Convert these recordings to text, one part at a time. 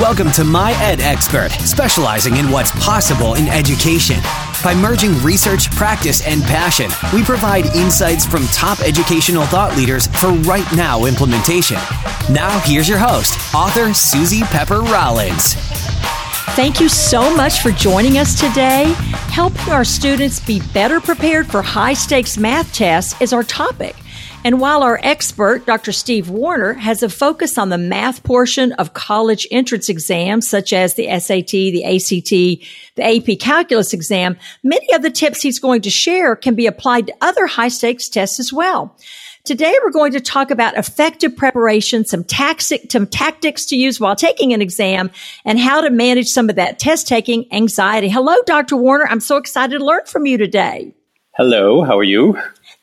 Welcome to My Ed Expert, specializing in what's possible in education. By merging research, practice, and passion, we provide insights from top educational thought leaders for right now implementation. Now, here's your host, author Suzy Pepper Rollins. Thank you so much for joining us today. Helping our students be better prepared for high stakes math tests is our topic. And while our expert, Dr. Steve Warner, has a focus on the math portion of college entrance exams, such as the SAT, the ACT, the AP calculus exam, many of the tips he's going to share can be applied to other high stakes tests as well. Today, we're going to talk about effective preparation, some, taxic, some tactics to use while taking an exam, and how to manage some of that test taking anxiety. Hello, Dr. Warner. I'm so excited to learn from you today. Hello, how are you?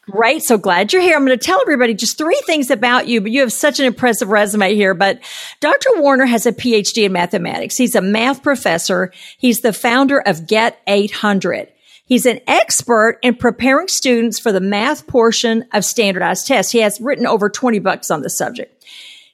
Great. So glad you're here. I'm going to tell everybody just three things about you, but you have such an impressive resume here. But Dr. Warner has a PhD in mathematics. He's a math professor. He's the founder of Get 800. He's an expert in preparing students for the math portion of standardized tests. He has written over 20 books on the subject.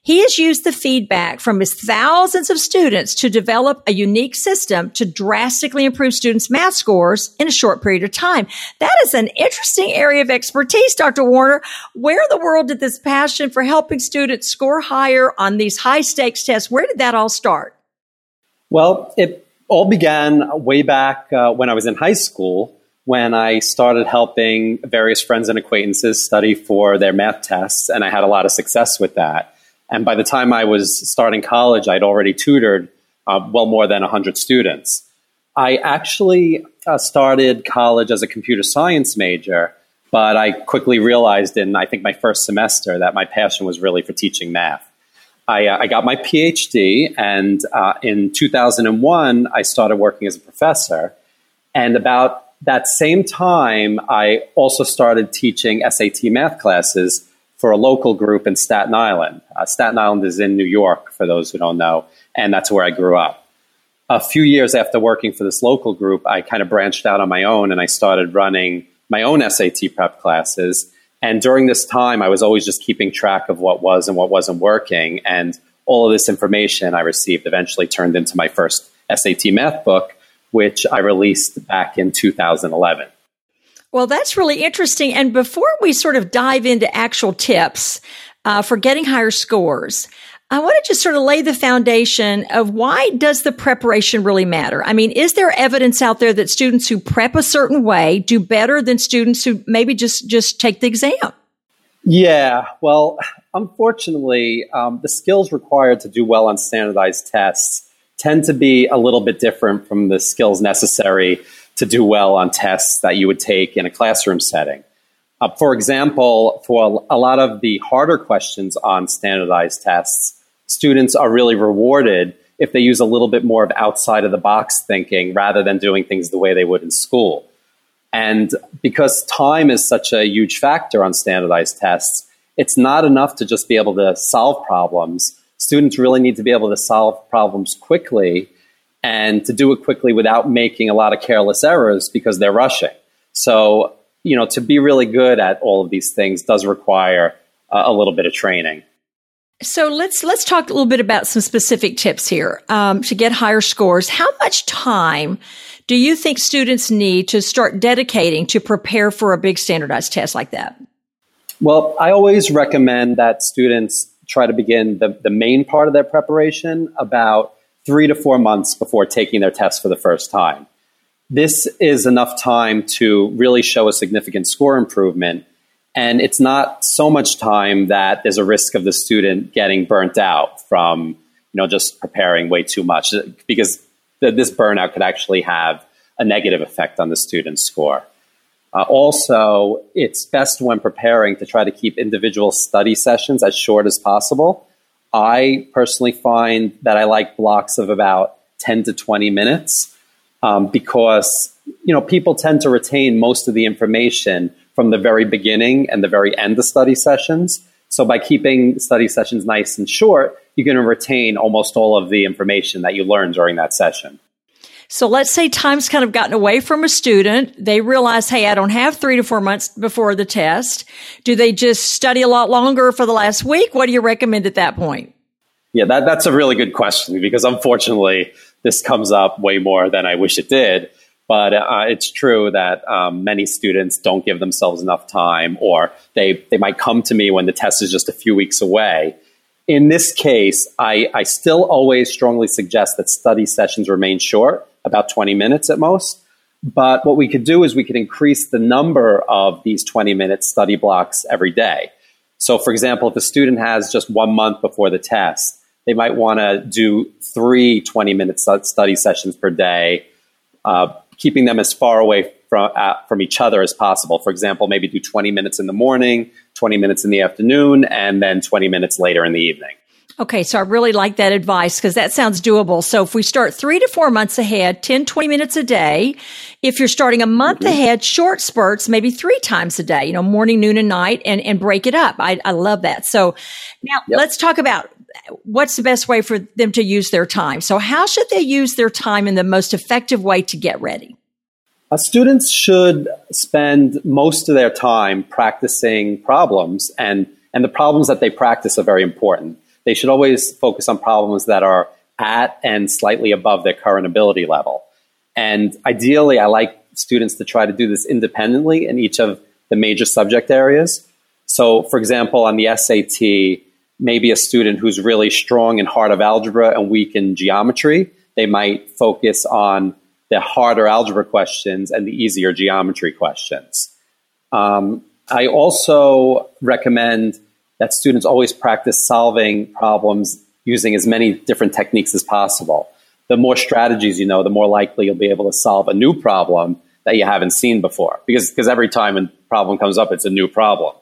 He has used the feedback from his thousands of students to develop a unique system to drastically improve students' math scores in a short period of time. That is an interesting area of expertise, Dr. Warner. Where in the world did this passion for helping students score higher on these high stakes tests, where did that all start? Well, it all began way back uh, when I was in high school when I started helping various friends and acquaintances study for their math tests, and I had a lot of success with that. And by the time I was starting college, I'd already tutored uh, well more than 100 students. I actually uh, started college as a computer science major, but I quickly realized in, I think, my first semester that my passion was really for teaching math. I, uh, I got my PhD, and uh, in 2001, I started working as a professor. And about that same time, I also started teaching SAT math classes for a local group in Staten Island. Uh, Staten Island is in New York, for those who don't know, and that's where I grew up. A few years after working for this local group, I kind of branched out on my own and I started running my own SAT prep classes. And during this time, I was always just keeping track of what was and what wasn't working. And all of this information I received eventually turned into my first SAT math book, which I released back in 2011. Well, that's really interesting. And before we sort of dive into actual tips uh, for getting higher scores, I want to just sort of lay the foundation of why does the preparation really matter? I mean, is there evidence out there that students who prep a certain way do better than students who maybe just just take the exam? Yeah, well, unfortunately, um, the skills required to do well on standardized tests tend to be a little bit different from the skills necessary to do well on tests that you would take in a classroom setting. Uh, for example, for a lot of the harder questions on standardized tests, students are really rewarded if they use a little bit more of outside of the box thinking rather than doing things the way they would in school. And because time is such a huge factor on standardized tests, it's not enough to just be able to solve problems. Students really need to be able to solve problems quickly and to do it quickly without making a lot of careless errors because they're rushing. So, you know, to be really good at all of these things does require uh, a little bit of training. So let's let's talk a little bit about some specific tips here um, to get higher scores. How much time do you think students need to start dedicating to prepare for a big standardized test like that? Well, I always recommend that students try to begin the, the main part of their preparation about three to four months before taking their test for the first time. This is enough time to really show a significant score improvement. And it's not so much time that there's a risk of the student getting burnt out from, you know, just preparing way too much because th- this burnout could actually have a negative effect on the student's score. Uh, also, it's best when preparing to try to keep individual study sessions as short as possible I personally find that I like blocks of about 10 to 20 minutes um, because you know people tend to retain most of the information from the very beginning and the very end of study sessions. So by keeping study sessions nice and short, you're going to retain almost all of the information that you learned during that session. So let's say time's kind of gotten away from a student. They realize, hey, I don't have three to four months before the test. Do they just study a lot longer for the last week? What do you recommend at that point? Yeah, that, that's a really good question because unfortunately, this comes up way more than I wish it did. But uh, it's true that um, many students don't give themselves enough time, or they, they might come to me when the test is just a few weeks away. In this case, I, I still always strongly suggest that study sessions remain short, about 20 minutes at most. But what we could do is we could increase the number of these 20 minute study blocks every day. So, for example, if a student has just one month before the test, they might want to do three 20 minute study sessions per day, uh, keeping them as far away from, uh, from each other as possible. For example, maybe do 20 minutes in the morning, 20 minutes in the afternoon, and then 20 minutes later in the evening. Okay, so I really like that advice because that sounds doable. So if we start three to four months ahead, 10, 20 minutes a day, if you're starting a month mm-hmm. ahead, short spurts, maybe three times a day, you know, morning, noon, and night, and, and break it up. I, I love that. So now yep. let's talk about what's the best way for them to use their time. So how should they use their time in the most effective way to get ready? Uh, students should spend most of their time practicing problems and, and the problems that they practice are very important they should always focus on problems that are at and slightly above their current ability level. And ideally, I like students to try to do this independently in each of the major subject areas. So, for example, on the SAT, maybe a student who's really strong in heart of algebra and weak in geometry, they might focus on the harder algebra questions and the easier geometry questions. Um, I also recommend that students always practice solving problems using as many different techniques as possible. The more strategies you know, the more likely you'll be able to solve a new problem that you haven't seen before. Because, because every time a problem comes up, it's a new problem.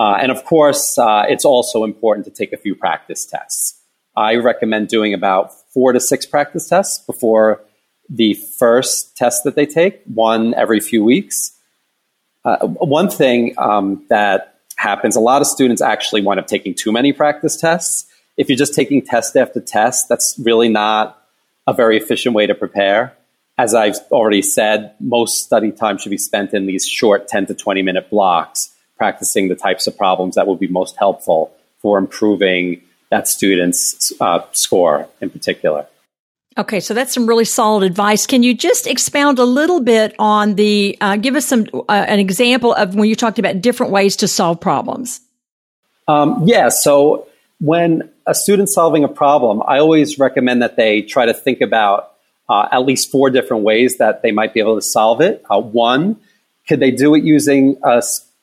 Uh, and of course, uh, it's also important to take a few practice tests. I recommend doing about four to six practice tests before the first test that they take, one every few weeks. Uh, one thing um, that happens. A lot of students actually wind up taking too many practice tests. If you're just taking test after test, that's really not a very efficient way to prepare. As I've already said, most study time should be spent in these short 10 to 20 minute blocks, practicing the types of problems that will be most helpful for improving that student's uh, score in particular. Okay, so that's some really solid advice. Can you just expound a little bit on the, uh, give us some, uh, an example of when you talked about different ways to solve problems? Um, yeah, so when a student's solving a problem, I always recommend that they try to think about uh, at least four different ways that they might be able to solve it. Uh, one, could they do it using a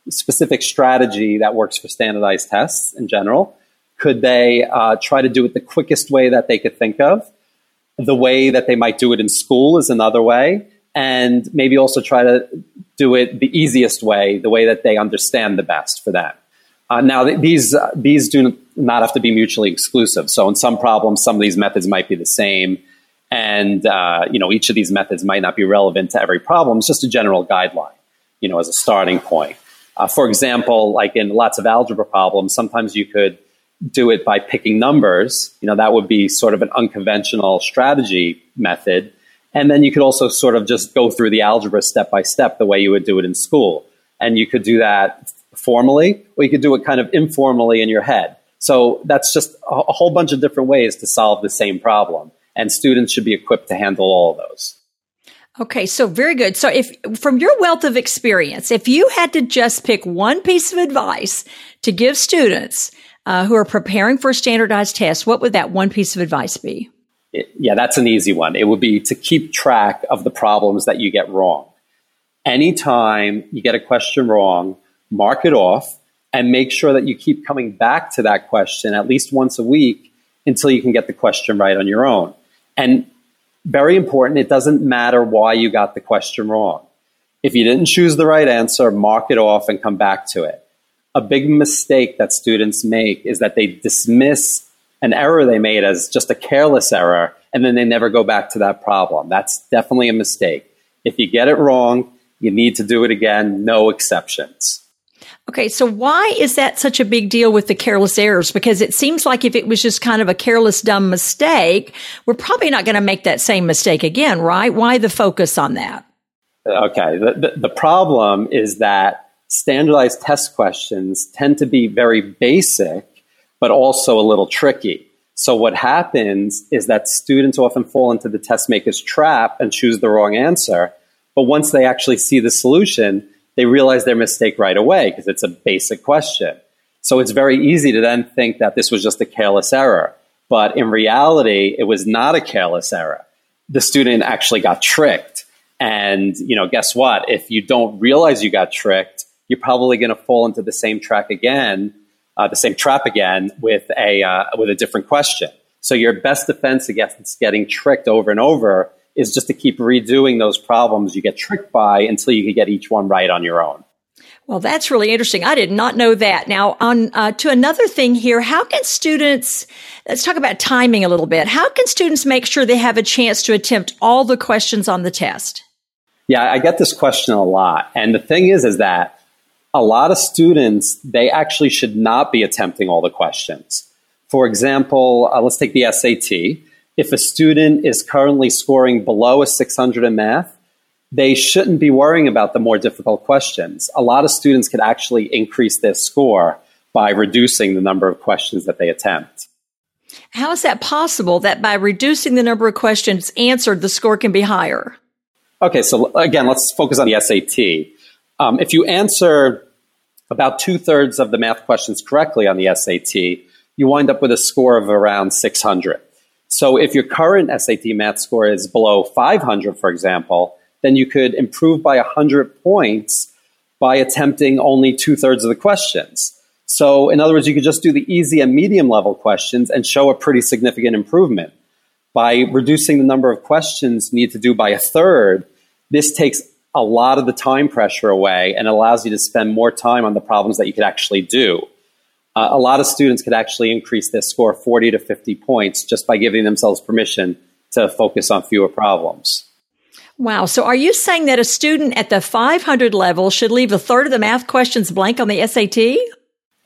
specific strategy that works for standardized tests in general? Could they uh, try to do it the quickest way that they could think of? The way that they might do it in school is another way. And maybe also try to do it the easiest way, the way that they understand the best for them. Uh, now, th- these, uh, these do not have to be mutually exclusive. So in some problems, some of these methods might be the same. And, uh, you know, each of these methods might not be relevant to every problem. It's just a general guideline, you know, as a starting point. Uh, for example, like in lots of algebra problems, sometimes you could do it by picking numbers, you know, that would be sort of an unconventional strategy method. And then you could also sort of just go through the algebra step by step the way you would do it in school. And you could do that formally, or you could do it kind of informally in your head. So that's just a, whole bunch of different ways to solve the same problem. And students should be equipped to handle all of those. Okay, so very good. So if from your wealth of experience, if you had to just pick one piece of advice to give students uh, who are preparing for a standardized test, what would that one piece of advice be? It, yeah, that's an easy one. It would be to keep track of the problems that you get wrong. Anytime you get a question wrong, mark it off and make sure that you keep coming back to that question at least once a week until you can get the question right on your own. And very important, it doesn't matter why you got the question wrong. If you didn't choose the right answer, mark it off and come back to it a big mistake that students make is that they dismiss an error they made as just a careless error and then they never go back to that problem. That's definitely a mistake. If you get it wrong, you need to do it again, no exceptions. Okay, so why is that such a big deal with the careless errors? Because it seems like if it was just kind of a careless, dumb mistake, we're probably not going to make that same mistake again, right? Why the focus on that? Okay, the, the, the problem is that standardized test questions tend to be very basic, but also a little tricky. So what happens is that students often fall into the test maker's trap and choose the wrong answer. But once they actually see the solution, they realize their mistake right away because it's a basic question. So it's very easy to then think that this was just a careless error. But in reality, it was not a careless error. The student actually got tricked. And, you know, guess what? If you don't realize you got tricked, you're probably going to fall into the same track again uh, the same trap again with a uh, with a different question. So your best defense against getting tricked over and over is just to keep redoing those problems you get tricked by until you can get each one right on your own. Well, that's really interesting. I did not know that. Now, on uh, to another thing here, how can students? Let's talk about timing a little bit. How can students make sure they have a chance to attempt all the questions on the test? Yeah, I get this question a lot, and the thing is, is that a lot of students, they actually should not be attempting all the questions. For example, uh, let's take the SAT. If a student is currently scoring below a 600 in math, they shouldn't be worrying about the more difficult questions. A lot of students could actually increase their score by reducing the number of questions that they attempt. How is that possible that by reducing the number of questions answered, the score can be higher? Okay, so again, let's focus on the SAT. Um, if you answer about two thirds of the math questions correctly on the SAT, you wind up with a score of around 600. So if your current SAT math score is below 500, for example, then you could improve by 100 points by attempting only two thirds of the questions. So, in other words, you could just do the easy and medium level questions and show a pretty significant improvement. By reducing the number of questions you need to do by a third, this takes a lot of the time pressure away and allows you to spend more time on the problems that you could actually do. Uh, a lot of students could actually increase their score 40 to 50 points just by giving themselves permission to focus on fewer problems. Wow. So are you saying that a student at the 500 level should leave a third of the math questions blank on the SAT?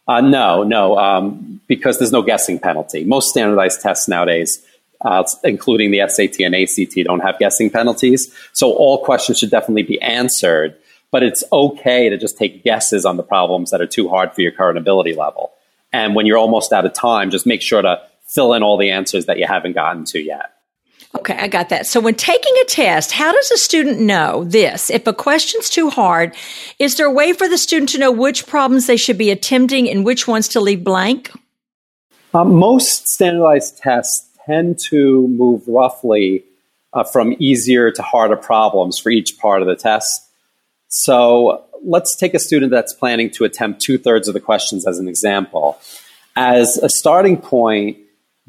Uh, no, no, um, because there's no guessing penalty. Most standardized tests nowadays uh, including the SAT and ACT, don't have guessing penalties. So all questions should definitely be answered, but it's okay to just take guesses on the problems that are too hard for your current ability level. And when you're almost out of time, just make sure to fill in all the answers that you haven't gotten to yet. Okay, I got that. So when taking a test, how does a student know this? If a question's too hard, is there a way for the student to know which problems they should be attempting and which ones to leave blank? Um, most standardized tests tend to move roughly uh, from easier to harder problems for each part of the test. So let's take a student that's planning to attempt two thirds of the questions as an example. As a starting point,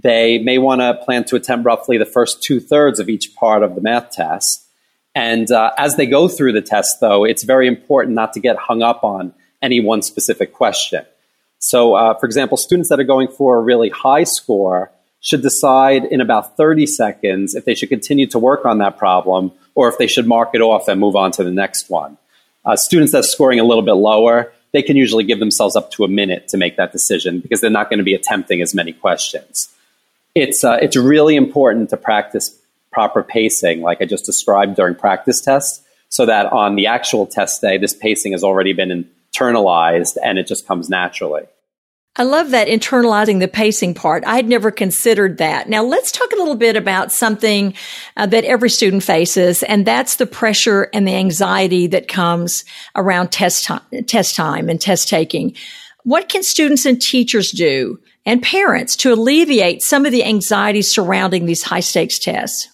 they may want to plan to attempt roughly the first two thirds of each part of the math test. And uh, as they go through the test, though, it's very important not to get hung up on any one specific question. So, uh, for example, students that are going for a really high score should decide in about 30 seconds if they should continue to work on that problem or if they should mark it off and move on to the next one. Uh, students that are scoring a little bit lower, they can usually give themselves up to a minute to make that decision because they're not going to be attempting as many questions. It's, uh, it's really important to practice proper pacing, like I just described during practice tests, so that on the actual test day, this pacing has already been internalized and it just comes naturally. I love that internalizing the pacing part. I had never considered that. Now let's talk a little bit about something uh, that every student faces, and that's the pressure and the anxiety that comes around test time, test time and test taking. What can students and teachers do and parents to alleviate some of the anxiety surrounding these high stakes tests?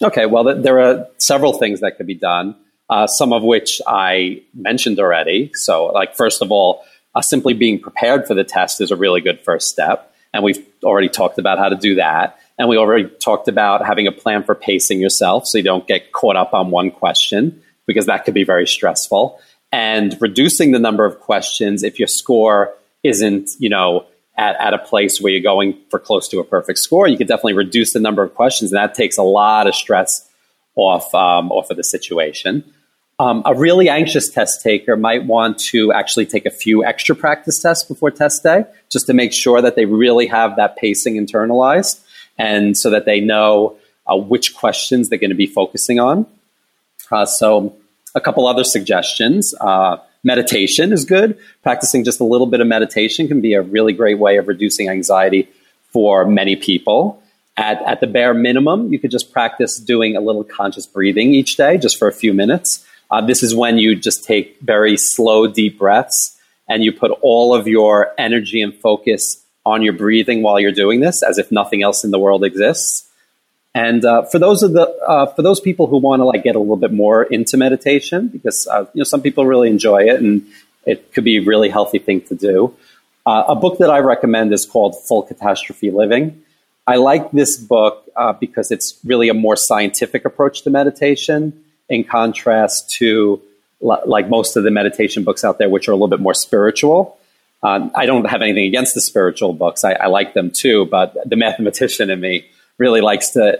Okay, well, there are several things that could be done, uh, some of which I mentioned already. So, like, first of all, uh, simply being prepared for the test is a really good first step. And we've already talked about how to do that. And we already talked about having a plan for pacing yourself so you don't get caught up on one question because that could be very stressful. And reducing the number of questions if your score isn't, you know, at, at a place where you're going for close to a perfect score, you could definitely reduce the number of questions. And that takes a lot of stress off, um, off of the situation. Um, a really anxious test taker might want to actually take a few extra practice tests before test day just to make sure that they really have that pacing internalized and so that they know uh, which questions they're going to be focusing on. Uh, so, a couple other suggestions. Uh, meditation is good. Practicing just a little bit of meditation can be a really great way of reducing anxiety for many people. At, at the bare minimum, you could just practice doing a little conscious breathing each day, just for a few minutes. Uh, this is when you just take very slow, deep breaths and you put all of your energy and focus on your breathing while you're doing this, as if nothing else in the world exists. And uh, for those of the uh, for those people who want to like get a little bit more into meditation, because uh, you know some people really enjoy it and it could be a really healthy thing to do. Uh, a book that I recommend is called Full Catastrophe Living. I like this book uh, because it's really a more scientific approach to meditation, in contrast to like most of the meditation books out there, which are a little bit more spiritual. Uh, I don't have anything against the spiritual books; I, I like them too. But the mathematician in me really likes to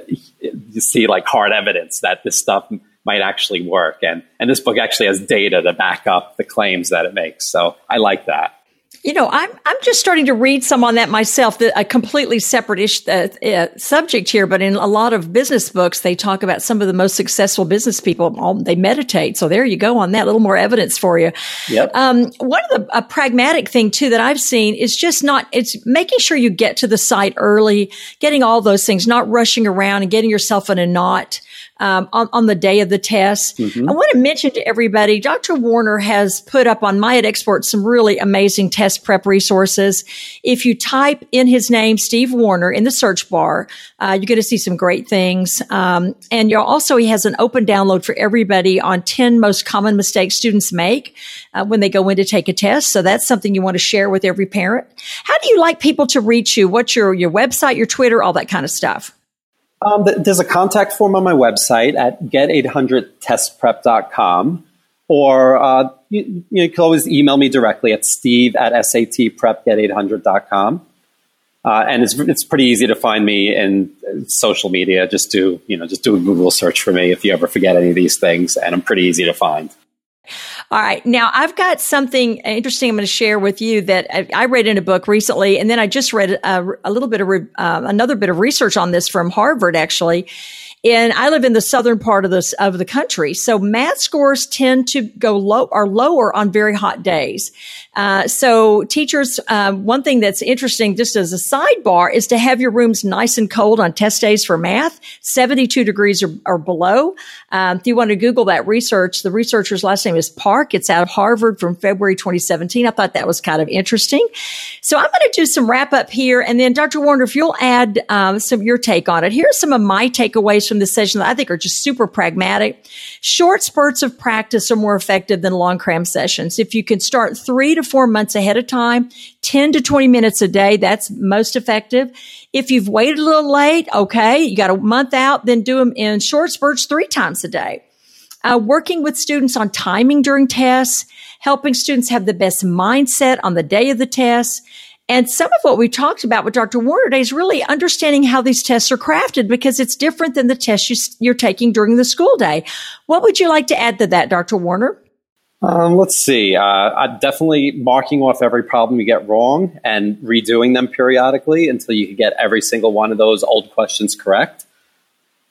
see like hard evidence that this stuff might actually work. And, and this book actually has data to back up the claims that it makes. So I like that. You know, I'm I'm just starting to read some on that myself. A completely separate ish, uh, uh, subject here, but in a lot of business books, they talk about some of the most successful business people. All, they meditate, so there you go on that. A little more evidence for you. Yep. Um, one of the a pragmatic thing too that I've seen is just not. It's making sure you get to the site early, getting all those things, not rushing around and getting yourself in a knot um, on, on, the day of the test. Mm-hmm. I want to mention to everybody, Dr. Warner has put up on MyEdXpert some really amazing test prep resources. If you type in his name, Steve Warner, in the search bar, uh, you're going to see some great things. Um, and also, he has an open download for everybody on 10 most common mistakes students make uh, when they go in to take a test. So that's something you want to share with every parent. How do you like people to reach you? What's your, your website, your Twitter, all that kind of stuff? Um, there's a contact form on my website at get800testprep.com, or uh, you, you, can always email me directly at steve at satprepget800.com. Uh, and it's, it's pretty easy to find me in social media. Just do, you know, just do a Google search for me if you ever forget any of these things, and I'm pretty easy to find. All right. Now I've got something interesting I'm going to share with you that I, read in a book recently. And then I just read a, a little bit of, uh, another bit of research on this from Harvard, actually. And I live in the southern part of this of the country, so math scores tend to go low or lower on very hot days. Uh, so teachers, um, one thing that's interesting, just as a sidebar, is to have your rooms nice and cold on test days for math, 72 degrees or, or below. Um, if you want to Google that research, the researcher's last name is Park. It's out of Harvard from February 2017. I thought that was kind of interesting. So I'm going to do some wrap up here, and then Dr. Warner, if you'll add um, some your take on it. Here are some of my takeaways from this session that I think are just super pragmatic. Short spurts of practice are more effective than long cram sessions. If you can start three to four months ahead of time, 10 to 20 minutes a day, that's most effective. If you've waited a little late, okay, you got a month out, then do them in short spurts three times a day. Uh, working with students on timing during tests, helping students have the best mindset on the day of the test, and some of what we talked about with Dr. Warner today is really understanding how these tests are crafted because it's different than the tests you, are taking during the school day. What would you like to add to that, Dr. Warner? Um, let's see. Uh, I'm definitely marking off every problem you get wrong and redoing them periodically until you can get every single one of those old questions correct.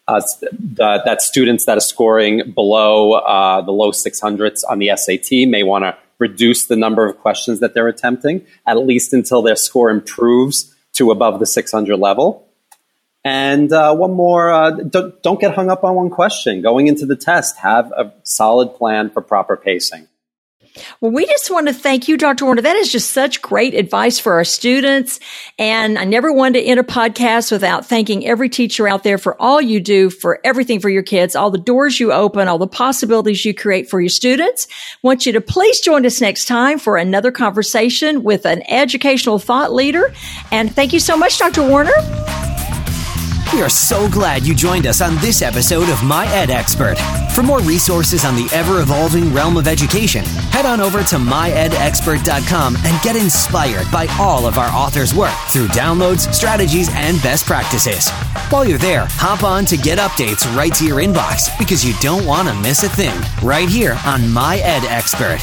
Uh, the, that students that are scoring below uh, the low 600s on the SAT may want to reduce the number of questions that they're attempting, at least until their score improves to above the 600 level. And uh, one more, uh, don't, don't get hung up on one question. Going into the test, have a solid plan for proper pacing. Well, we just want to thank you, Dr. Warner. That is just such great advice for our students. And I never wanted to end a podcast without thanking every teacher out there for all you do for everything for your kids, all the doors you open, all the possibilities you create for your students. Want you to please join us next time for another conversation with an educational thought leader. And thank you so much, Dr. Warner. We are so glad you joined us on this episode of My Ed Expert. For more resources on the ever evolving realm of education, head on over to myedexpert.com and get inspired by all of our authors' work through downloads, strategies, and best practices. While you're there, hop on to get updates right to your inbox because you don't want to miss a thing right here on My Ed Expert.